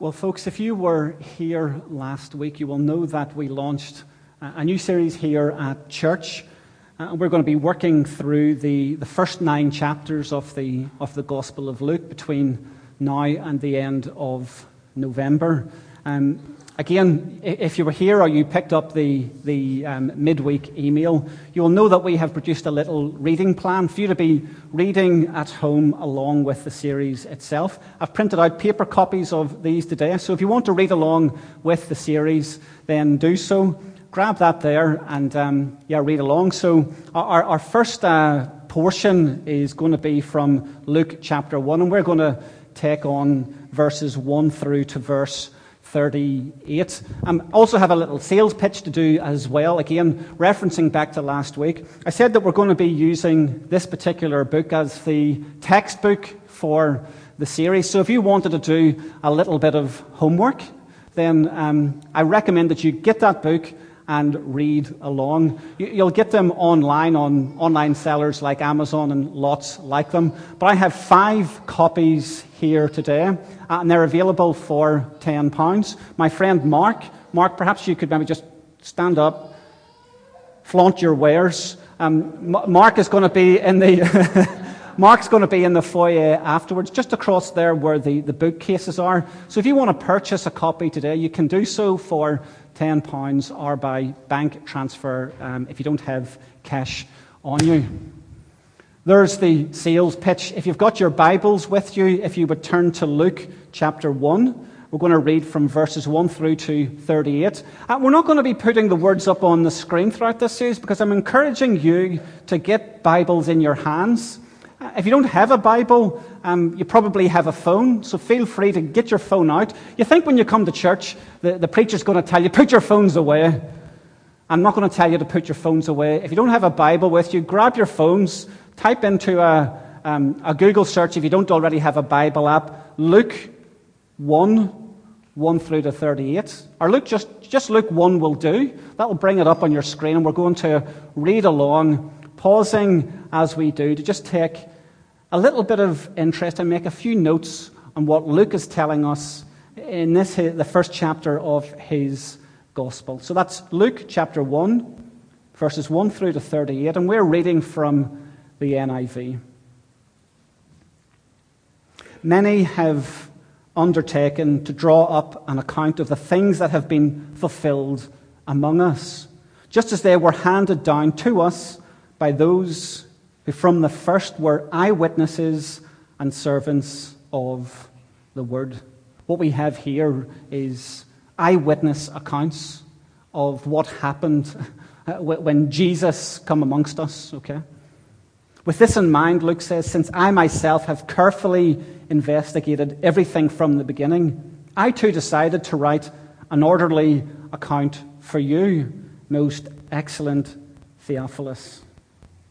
Well, folks, if you were here last week, you will know that we launched uh, a new series here at church. Uh, and we're going to be working through the, the first nine chapters of the, of the Gospel of Luke between now and the end of November. Um, Again, if you were here or you picked up the, the um, midweek email, you'll know that we have produced a little reading plan for you to be reading at home along with the series itself. I've printed out paper copies of these today, so if you want to read along with the series, then do so. Grab that there and um, yeah, read along. So, our, our first uh, portion is going to be from Luke chapter 1, and we're going to take on verses 1 through to verse 38. I um, also have a little sales pitch to do as well. Again, referencing back to last week. I said that we're going to be using this particular book as the textbook for the series. So if you wanted to do a little bit of homework, then um, I recommend that you get that book and read along. You'll get them online on online sellers like Amazon and lots like them. But I have five copies here today, and they're available for £10. My friend Mark, Mark, perhaps you could maybe just stand up, flaunt your wares. Um, Mark is going to be in the. Mark's going to be in the foyer afterwards, just across there where the, the bookcases are. So if you want to purchase a copy today, you can do so for £10 or by bank transfer um, if you don't have cash on you. There's the sales pitch. If you've got your Bibles with you, if you would turn to Luke chapter 1, we're going to read from verses 1 through to 38. Uh, we're not going to be putting the words up on the screen throughout this series because I'm encouraging you to get Bibles in your hands. If you don't have a Bible, um, you probably have a phone, so feel free to get your phone out. You think when you come to church, the, the preacher's going to tell you, put your phones away. I'm not going to tell you to put your phones away. If you don't have a Bible with you, grab your phones, type into a, um, a Google search if you don't already have a Bible app, Luke 1, 1 through to 38. Or Luke, just, just Luke 1 will do. That will bring it up on your screen, and we're going to read along, pausing as we do to just take a little bit of interest and make a few notes on what Luke is telling us in this, the first chapter of his gospel. So that's Luke chapter 1, verses 1 through to 38, and we're reading from the NIV. Many have undertaken to draw up an account of the things that have been fulfilled among us, just as they were handed down to us by those who from the first were eyewitnesses and servants of the word. What we have here is eyewitness accounts of what happened uh, when Jesus come amongst us, okay? With this in mind, Luke says, Since I myself have carefully investigated everything from the beginning, I too decided to write an orderly account for you, most excellent Theophilus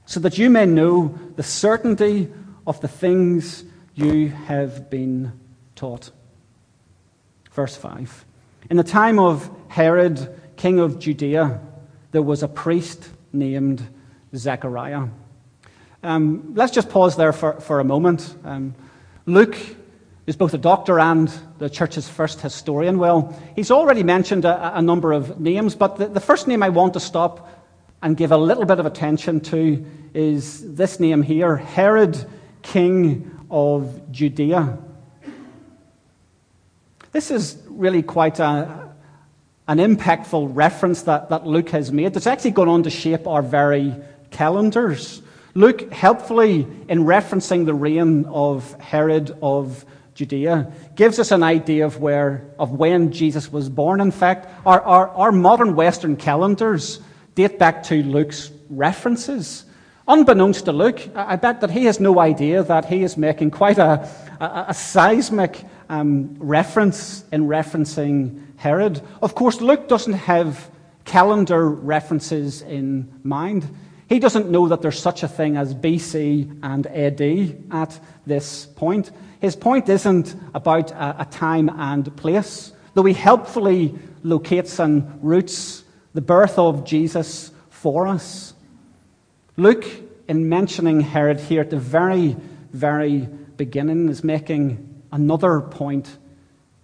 so that you may know the certainty of the things you have been taught. Verse 5. In the time of Herod, king of Judea, there was a priest named Zechariah. Um, let's just pause there for, for a moment. Um, Luke is both a doctor and the church's first historian. Well, he's already mentioned a, a number of names, but the, the first name I want to stop and give a little bit of attention to is this name here Herod, king of Judea. This is really quite a, an impactful reference that, that Luke has made. It's actually gone on to shape our very calendars. Luke, helpfully in referencing the reign of Herod of Judea, gives us an idea of where of when Jesus was born. In fact, our, our, our modern Western calendars date back to Luke's references. Unbeknownst to Luke, I bet that he has no idea that he is making quite a, a, a seismic um, reference in referencing Herod. Of course, Luke doesn't have calendar references in mind. He doesn't know that there's such a thing as BC and AD at this point. His point isn't about a, a time and place, though he helpfully locates and roots the birth of Jesus for us. Luke, in mentioning Herod here at the very, very beginning, is making another point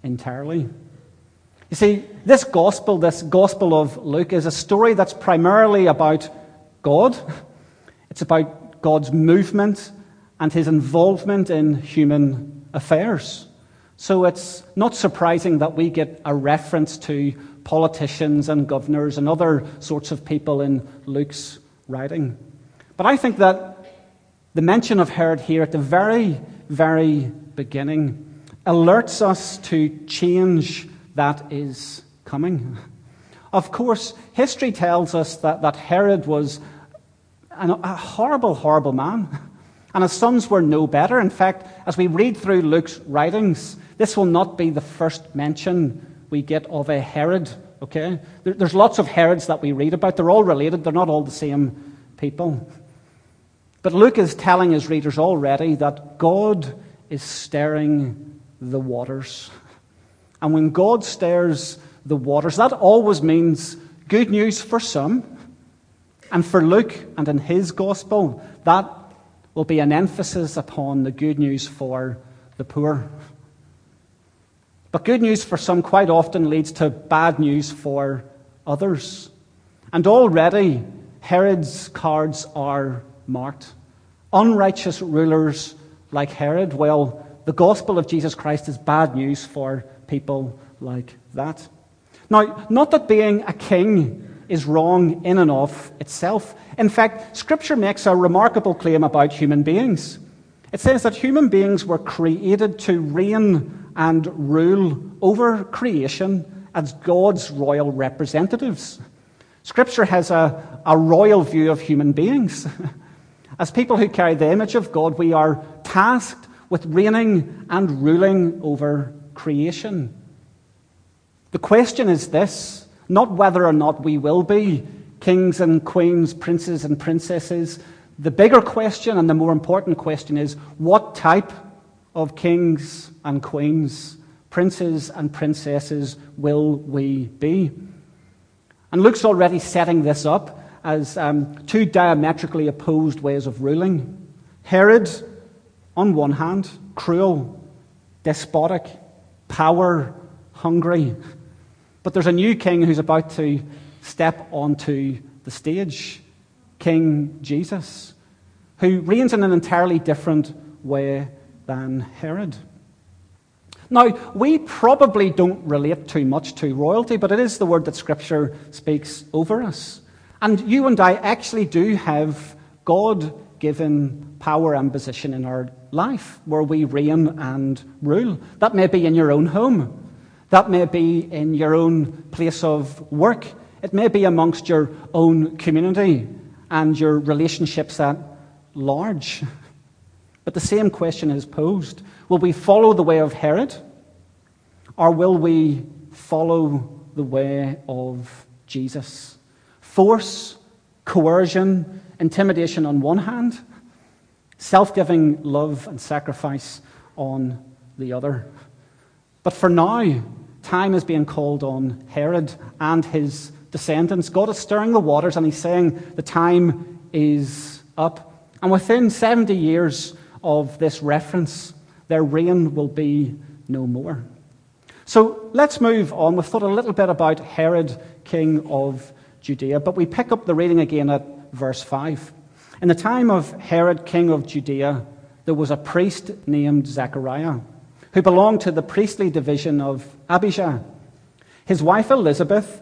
entirely. You see, this gospel, this gospel of Luke, is a story that's primarily about God. It's about God's movement and his involvement in human affairs. So it's not surprising that we get a reference to politicians and governors and other sorts of people in Luke's writing. But I think that the mention of Herod here at the very, very beginning alerts us to change that is coming. Of course, history tells us that, that Herod was an, a horrible, horrible man. And his sons were no better. In fact, as we read through Luke's writings, this will not be the first mention we get of a Herod, okay? There, there's lots of Herods that we read about. They're all related, they're not all the same people. But Luke is telling his readers already that God is stirring the waters. And when God stirs the waters, that always means good news for some. And for Luke and in his gospel, that will be an emphasis upon the good news for the poor. But good news for some quite often leads to bad news for others. And already, Herod's cards are marked. Unrighteous rulers like Herod, well, the gospel of Jesus Christ is bad news for people like that. Now, not that being a king is wrong in and of itself. In fact, Scripture makes a remarkable claim about human beings. It says that human beings were created to reign and rule over creation as God's royal representatives. Scripture has a, a royal view of human beings. As people who carry the image of God, we are tasked with reigning and ruling over creation. The question is this not whether or not we will be kings and queens, princes and princesses. The bigger question and the more important question is what type of kings and queens, princes and princesses will we be? And Luke's already setting this up as um, two diametrically opposed ways of ruling. Herod, on one hand, cruel, despotic, power hungry. But there's a new king who's about to step onto the stage King Jesus, who reigns in an entirely different way than Herod. Now, we probably don't relate too much to royalty, but it is the word that Scripture speaks over us. And you and I actually do have God given power and position in our life where we reign and rule. That may be in your own home. That may be in your own place of work. It may be amongst your own community and your relationships at large. But the same question is posed Will we follow the way of Herod? Or will we follow the way of Jesus? Force, coercion, intimidation on one hand, self giving love and sacrifice on the other. But for now, time is being called on Herod and his descendants. God is stirring the waters and he's saying the time is up. And within 70 years of this reference, their reign will be no more. So let's move on. We've thought a little bit about Herod, king of Judea, but we pick up the reading again at verse 5. In the time of Herod, king of Judea, there was a priest named Zechariah who belonged to the priestly division of Abijah. His wife Elizabeth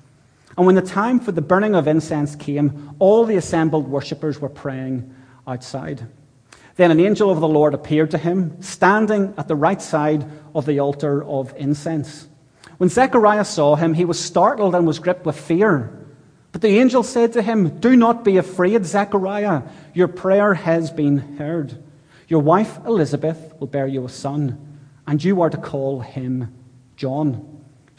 And when the time for the burning of incense came, all the assembled worshippers were praying outside. Then an angel of the Lord appeared to him, standing at the right side of the altar of incense. When Zechariah saw him, he was startled and was gripped with fear. But the angel said to him, Do not be afraid, Zechariah. Your prayer has been heard. Your wife Elizabeth will bear you a son, and you are to call him John.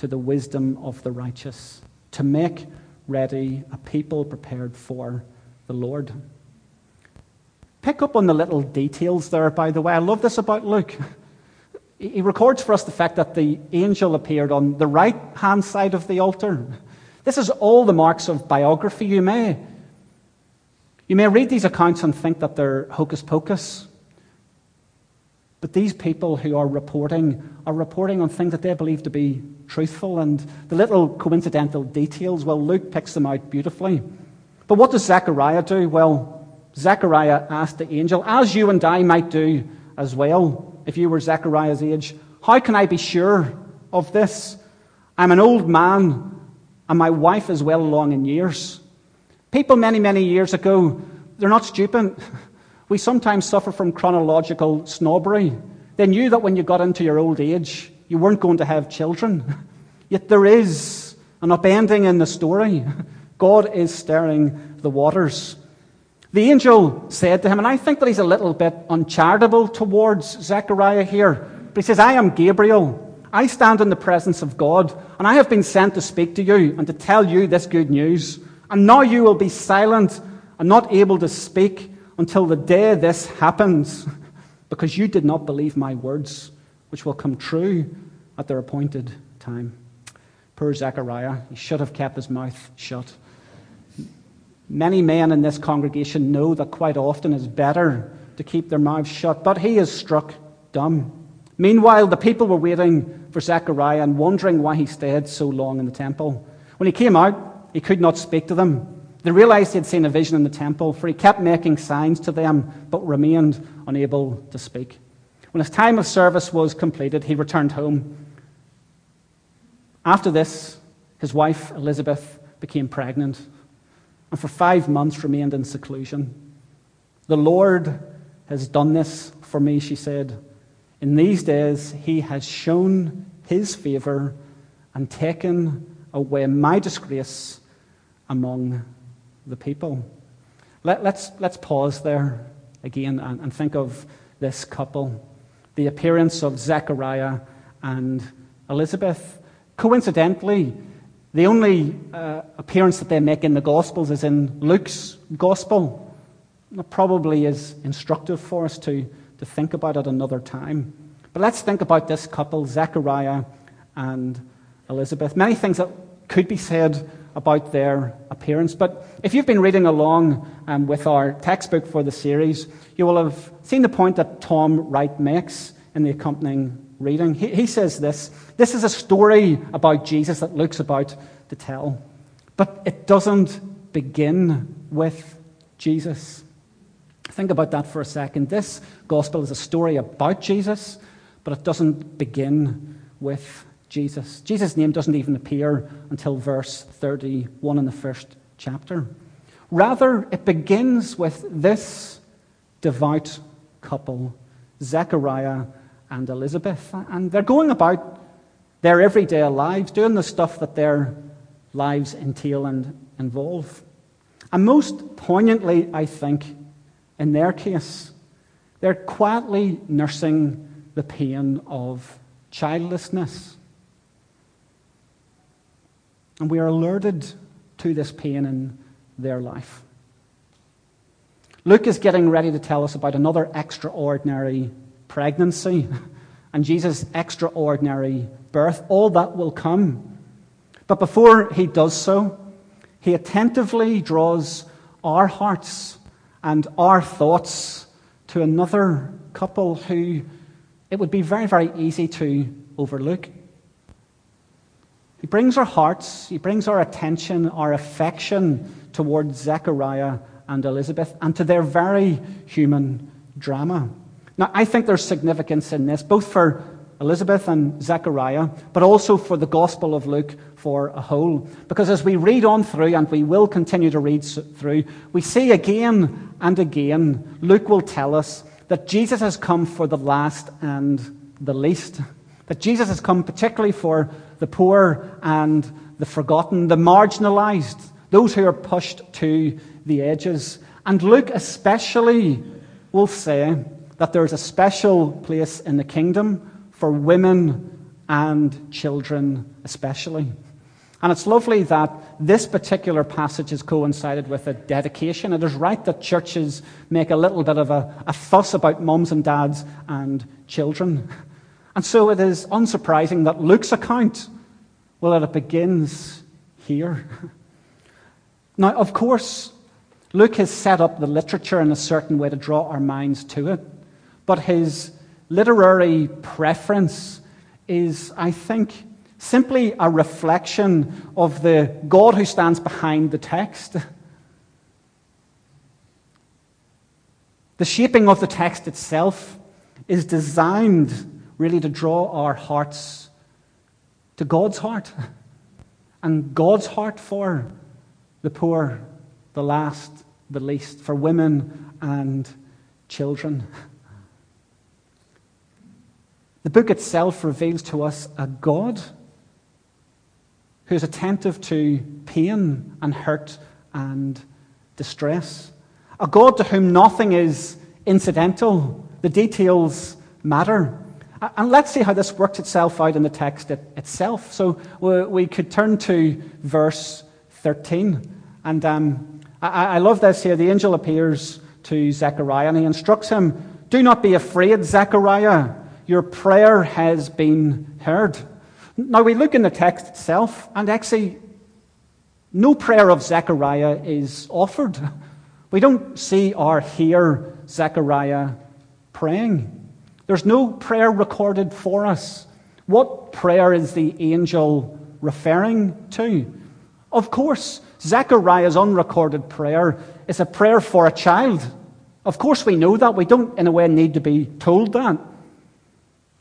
to the wisdom of the righteous, to make ready a people prepared for the Lord. Pick up on the little details there, by the way. I love this about Luke. He records for us the fact that the angel appeared on the right hand side of the altar. This is all the marks of biography. You may, you may read these accounts and think that they're hocus pocus. But these people who are reporting are reporting on things that they believe to be truthful, and the little coincidental details, well, Luke picks them out beautifully. But what does Zechariah do? Well, Zechariah asked the angel, as you and I might do as well, if you were Zechariah's age, how can I be sure of this? I'm an old man, and my wife is well along in years. People many, many years ago, they're not stupid. We sometimes suffer from chronological snobbery. They knew that when you got into your old age, you weren't going to have children. Yet there is an upending in the story. God is stirring the waters. The angel said to him, and I think that he's a little bit uncharitable towards Zechariah here, but he says, I am Gabriel. I stand in the presence of God, and I have been sent to speak to you and to tell you this good news. And now you will be silent and not able to speak until the day this happens, because you did not believe my words, which will come true at their appointed time. Poor Zechariah, he should have kept his mouth shut. Many men in this congregation know that quite often it's better to keep their mouths shut, but he is struck dumb. Meanwhile, the people were waiting for Zechariah and wondering why he stayed so long in the temple. When he came out, he could not speak to them. They realized he had seen a vision in the temple, for he kept making signs to them, but remained unable to speak. When his time of service was completed, he returned home. After this, his wife, Elizabeth, became pregnant, and for five months remained in seclusion. The Lord has done this for me, she said. In these days, he has shown his favor and taken away my disgrace among the people. Let, us let's, let's pause there again and, and think of this couple the appearance of Zechariah and Elizabeth. Coincidentally, the only uh, appearance that they make in the Gospels is in Luke's Gospel. That probably is instructive for us to, to think about at another time. But let's think about this couple, Zechariah and Elizabeth. Many things that could be said about their appearance. But if you've been reading along um, with our textbook for the series, you will have seen the point that Tom Wright makes in the accompanying reading. He, he says this this is a story about Jesus that Luke's about to tell, but it doesn't begin with Jesus. Think about that for a second. This gospel is a story about Jesus, but it doesn't begin with Jesus. Jesus' name doesn't even appear until verse 31 in the first chapter. Rather, it begins with this devout couple, Zechariah and Elizabeth. And they're going about their everyday lives, doing the stuff that their lives entail and involve. And most poignantly, I think, in their case, they're quietly nursing the pain of childlessness. And we are alerted to this pain in their life. Luke is getting ready to tell us about another extraordinary pregnancy and Jesus' extraordinary birth. All that will come. But before he does so, he attentively draws our hearts and our thoughts to another couple who it would be very, very easy to overlook. He brings our hearts, he brings our attention, our affection towards Zechariah and Elizabeth and to their very human drama. Now, I think there's significance in this, both for Elizabeth and Zechariah, but also for the Gospel of Luke for a whole. Because as we read on through, and we will continue to read through, we see again and again, Luke will tell us that Jesus has come for the last and the least. That Jesus has come particularly for the poor and the forgotten, the marginalized, those who are pushed to the edges. And Luke especially will say that there's a special place in the kingdom for women and children, especially. And it's lovely that this particular passage has coincided with a dedication. It is right that churches make a little bit of a, a fuss about mums and dads and children. And so it is unsurprising that Luke's account, well, that it begins here. Now, of course, Luke has set up the literature in a certain way to draw our minds to it, but his literary preference is, I think, simply a reflection of the God who stands behind the text. The shaping of the text itself is designed really to draw our hearts to God's heart and God's heart for the poor, the last, the least, for women and children. The book itself reveals to us a God who is attentive to pain and hurt and distress. A God to whom nothing is incidental, the details matter. And let's see how this works itself out in the text itself. So we could turn to verse 13. And um, I, I love this here. The angel appears to Zechariah and he instructs him Do not be afraid, Zechariah. Your prayer has been heard. Now we look in the text itself, and actually, no prayer of Zechariah is offered. We don't see or hear Zechariah praying. There's no prayer recorded for us. What prayer is the angel referring to? Of course, Zechariah's unrecorded prayer is a prayer for a child. Of course, we know that. We don't, in a way, need to be told that.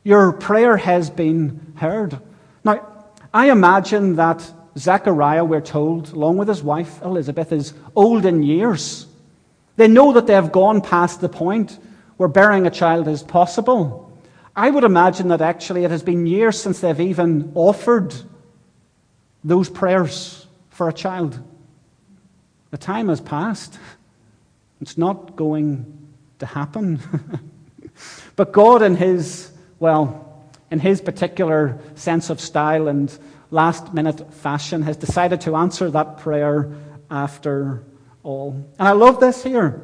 Your prayer has been heard. Now, I imagine that Zechariah, we're told, along with his wife Elizabeth, is old in years. They know that they have gone past the point where bearing a child is possible. I would imagine that actually it has been years since they've even offered those prayers for a child. The time has passed. It's not going to happen. but God, in His, well, in his particular sense of style and last minute fashion, has decided to answer that prayer after all. And I love this here,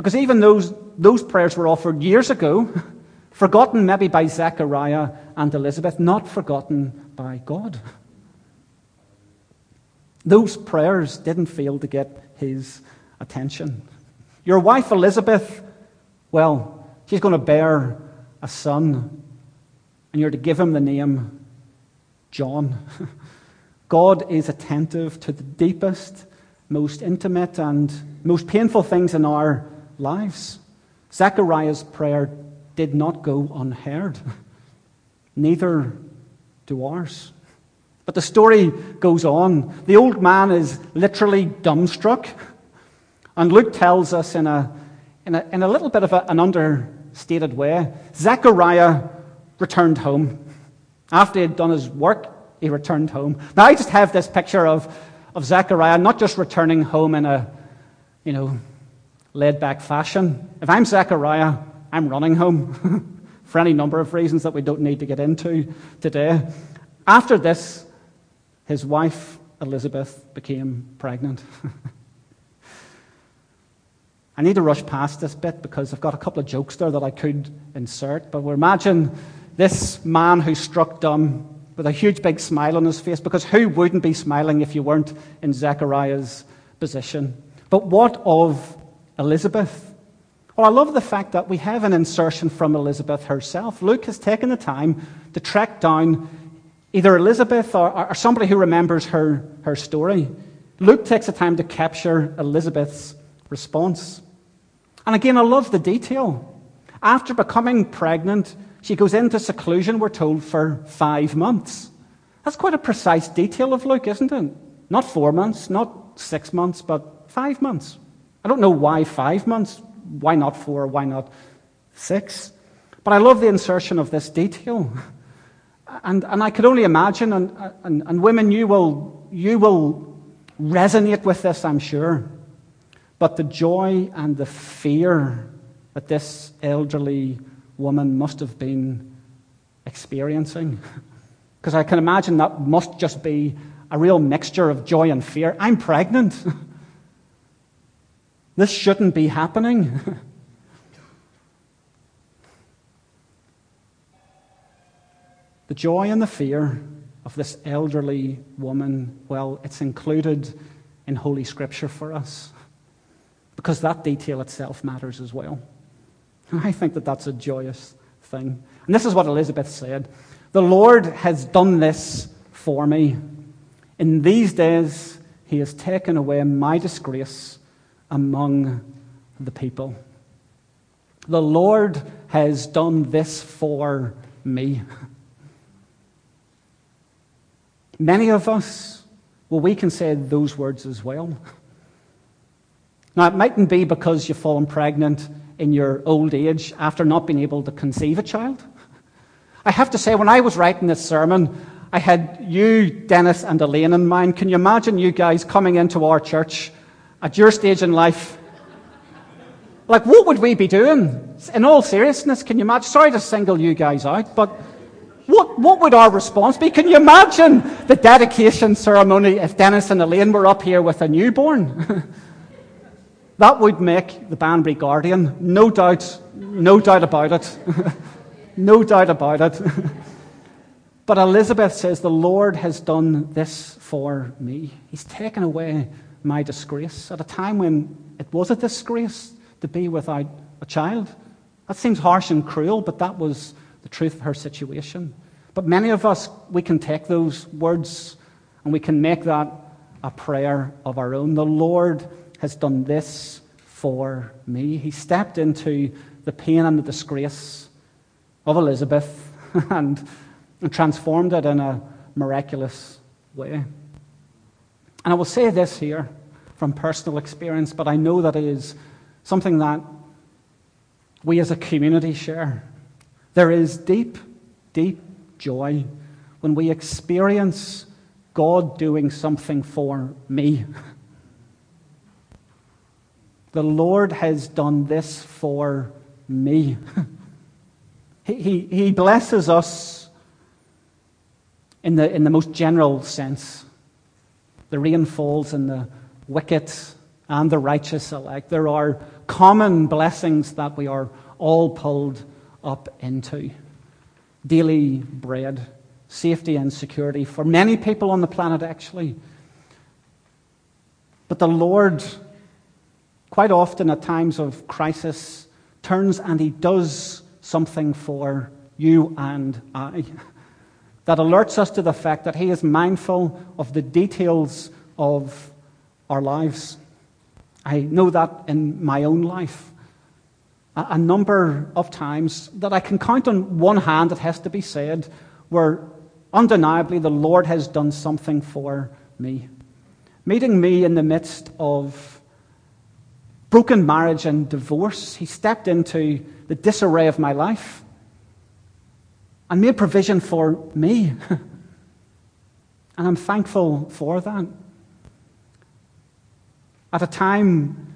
because even those, those prayers were offered years ago, forgotten maybe by Zechariah and Elizabeth, not forgotten by God. Those prayers didn't fail to get his attention. Your wife Elizabeth, well, she's going to bear a son and you're to give him the name John. God is attentive to the deepest, most intimate, and most painful things in our lives. Zechariah's prayer did not go unheard. Neither do ours. But the story goes on. The old man is literally dumbstruck. And Luke tells us in a, in a, in a little bit of a, an understated way Zechariah returned home. After he had done his work, he returned home. Now, I just have this picture of, of Zechariah not just returning home in a, you know, laid back fashion. If I'm Zechariah, I'm running home for any number of reasons that we don't need to get into today. After this, his wife, Elizabeth, became pregnant. I need to rush past this bit because I've got a couple of jokes there that I could insert, but we imagine this man who struck dumb with a huge big smile on his face, because who wouldn't be smiling if you weren't in Zechariah's position? But what of Elizabeth? Well, I love the fact that we have an insertion from Elizabeth herself. Luke has taken the time to track down either Elizabeth or, or somebody who remembers her, her story. Luke takes the time to capture Elizabeth's response. And again, I love the detail. After becoming pregnant, she goes into seclusion, we're told, for five months. That's quite a precise detail of Luke, isn't it? Not four months, not six months, but five months. I don't know why five months. Why not four? Why not six? But I love the insertion of this detail. And, and I could only imagine, and, and, and women, you will, you will resonate with this, I'm sure. But the joy and the fear that this elderly woman must have been experiencing. Because I can imagine that must just be a real mixture of joy and fear. I'm pregnant. this shouldn't be happening. the joy and the fear of this elderly woman, well, it's included in Holy Scripture for us because that detail itself matters as well. I think that that's a joyous thing. And this is what Elizabeth said The Lord has done this for me. In these days, He has taken away my disgrace among the people. The Lord has done this for me. Many of us, well, we can say those words as well. Now, it mightn't be because you've fallen pregnant in your old age after not being able to conceive a child. I have to say, when I was writing this sermon, I had you, Dennis, and Elaine in mind. Can you imagine you guys coming into our church at your stage in life? Like, what would we be doing? In all seriousness, can you imagine? Sorry to single you guys out, but what, what would our response be? Can you imagine the dedication ceremony if Dennis and Elaine were up here with a newborn? That would make the Banbury Guardian, no doubt, no doubt about it. no doubt about it. but Elizabeth says, The Lord has done this for me. He's taken away my disgrace at a time when it was a disgrace to be without a child. That seems harsh and cruel, but that was the truth of her situation. But many of us, we can take those words and we can make that a prayer of our own. The Lord has done this for me. He stepped into the pain and the disgrace of Elizabeth and, and transformed it in a miraculous way. And I will say this here from personal experience, but I know that it is something that we as a community share. There is deep, deep joy when we experience God doing something for me. The Lord has done this for me. he, he, he blesses us in the, in the most general sense. The rain falls and the wicked and the righteous alike. There are common blessings that we are all pulled up into daily bread, safety and security for many people on the planet, actually. But the Lord quite often at times of crisis, turns and he does something for you and I that alerts us to the fact that he is mindful of the details of our lives. I know that in my own life. A, number of times that I can count on one hand, it has to be said, where undeniably the Lord has done something for me. Meeting me in the midst of broken marriage and divorce. He stepped into the disarray of my life and made provision for me. and I'm thankful for that. At a time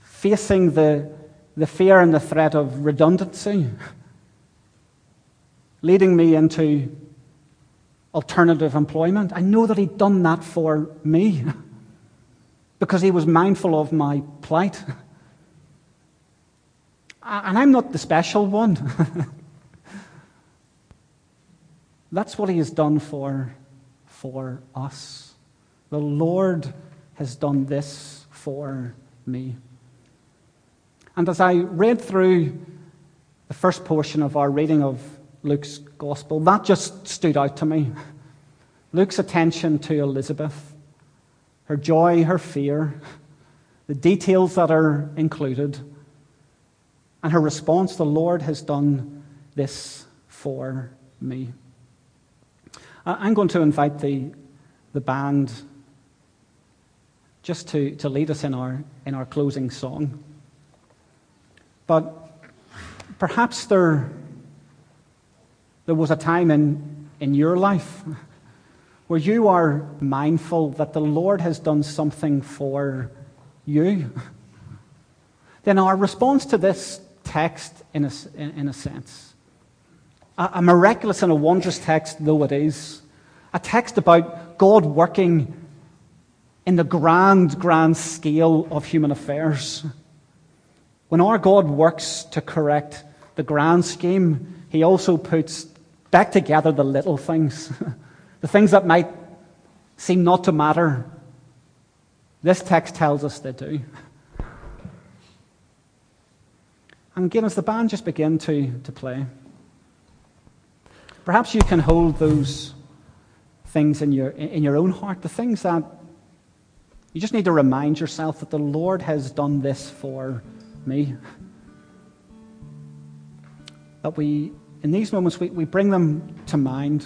facing the, the fear and the threat of redundancy, leading me into alternative employment, I know that He'd done that for me. because he was mindful of my plight. And I'm not the special one. That's what he has done for, for us. The Lord has done this for me. And as I read through the first portion of our reading of Luke's gospel, that just stood out to me. Luke's attention to Elizabeth her joy, her fear, the details that are included, and her response the Lord has done this for me. I'm going to invite the, the band just to, to lead us in our, in our closing song. But perhaps there, there was a time in, in your life where you are mindful that the Lord has done something for you. Then our response to this text, in a, in a sense, a, a miraculous and a wondrous text though it is, a text about God working in the grand, grand scale of human affairs. When our God works to correct the grand scheme, He also puts back together the little things, the things that might seem not to matter. This text tells us they do. And again, as the band just begin to, to play, perhaps you can hold those things in your, in your own heart, the things that you just need to remind yourself that the Lord has done this for me. That we, in these moments, we, we bring them to mind.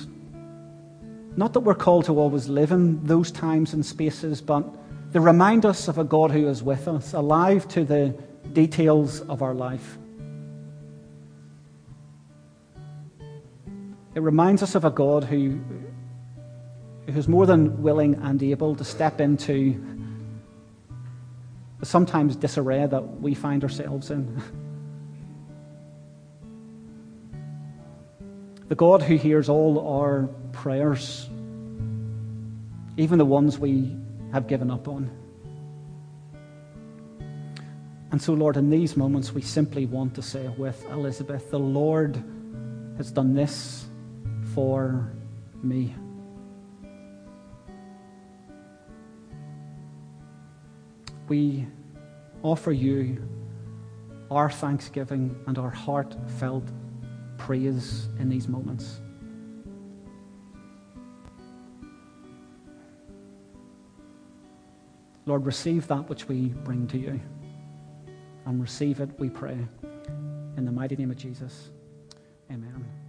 Not that we're called to always live in those times and spaces, but they remind us of a God who is with us, alive to the details of our life. It reminds us of a God who, who's more than willing and able to step into the sometimes disarray that we find ourselves in. The God who hears all our prayers, even the ones we have given up on. And so, Lord, in these moments, we simply want to say with Elizabeth, the Lord has done this for me. We offer you our thanksgiving and our heartfelt praise in these moments. Lord, receive that which we bring to you. And receive it, we pray. In the mighty name of Jesus. Amen.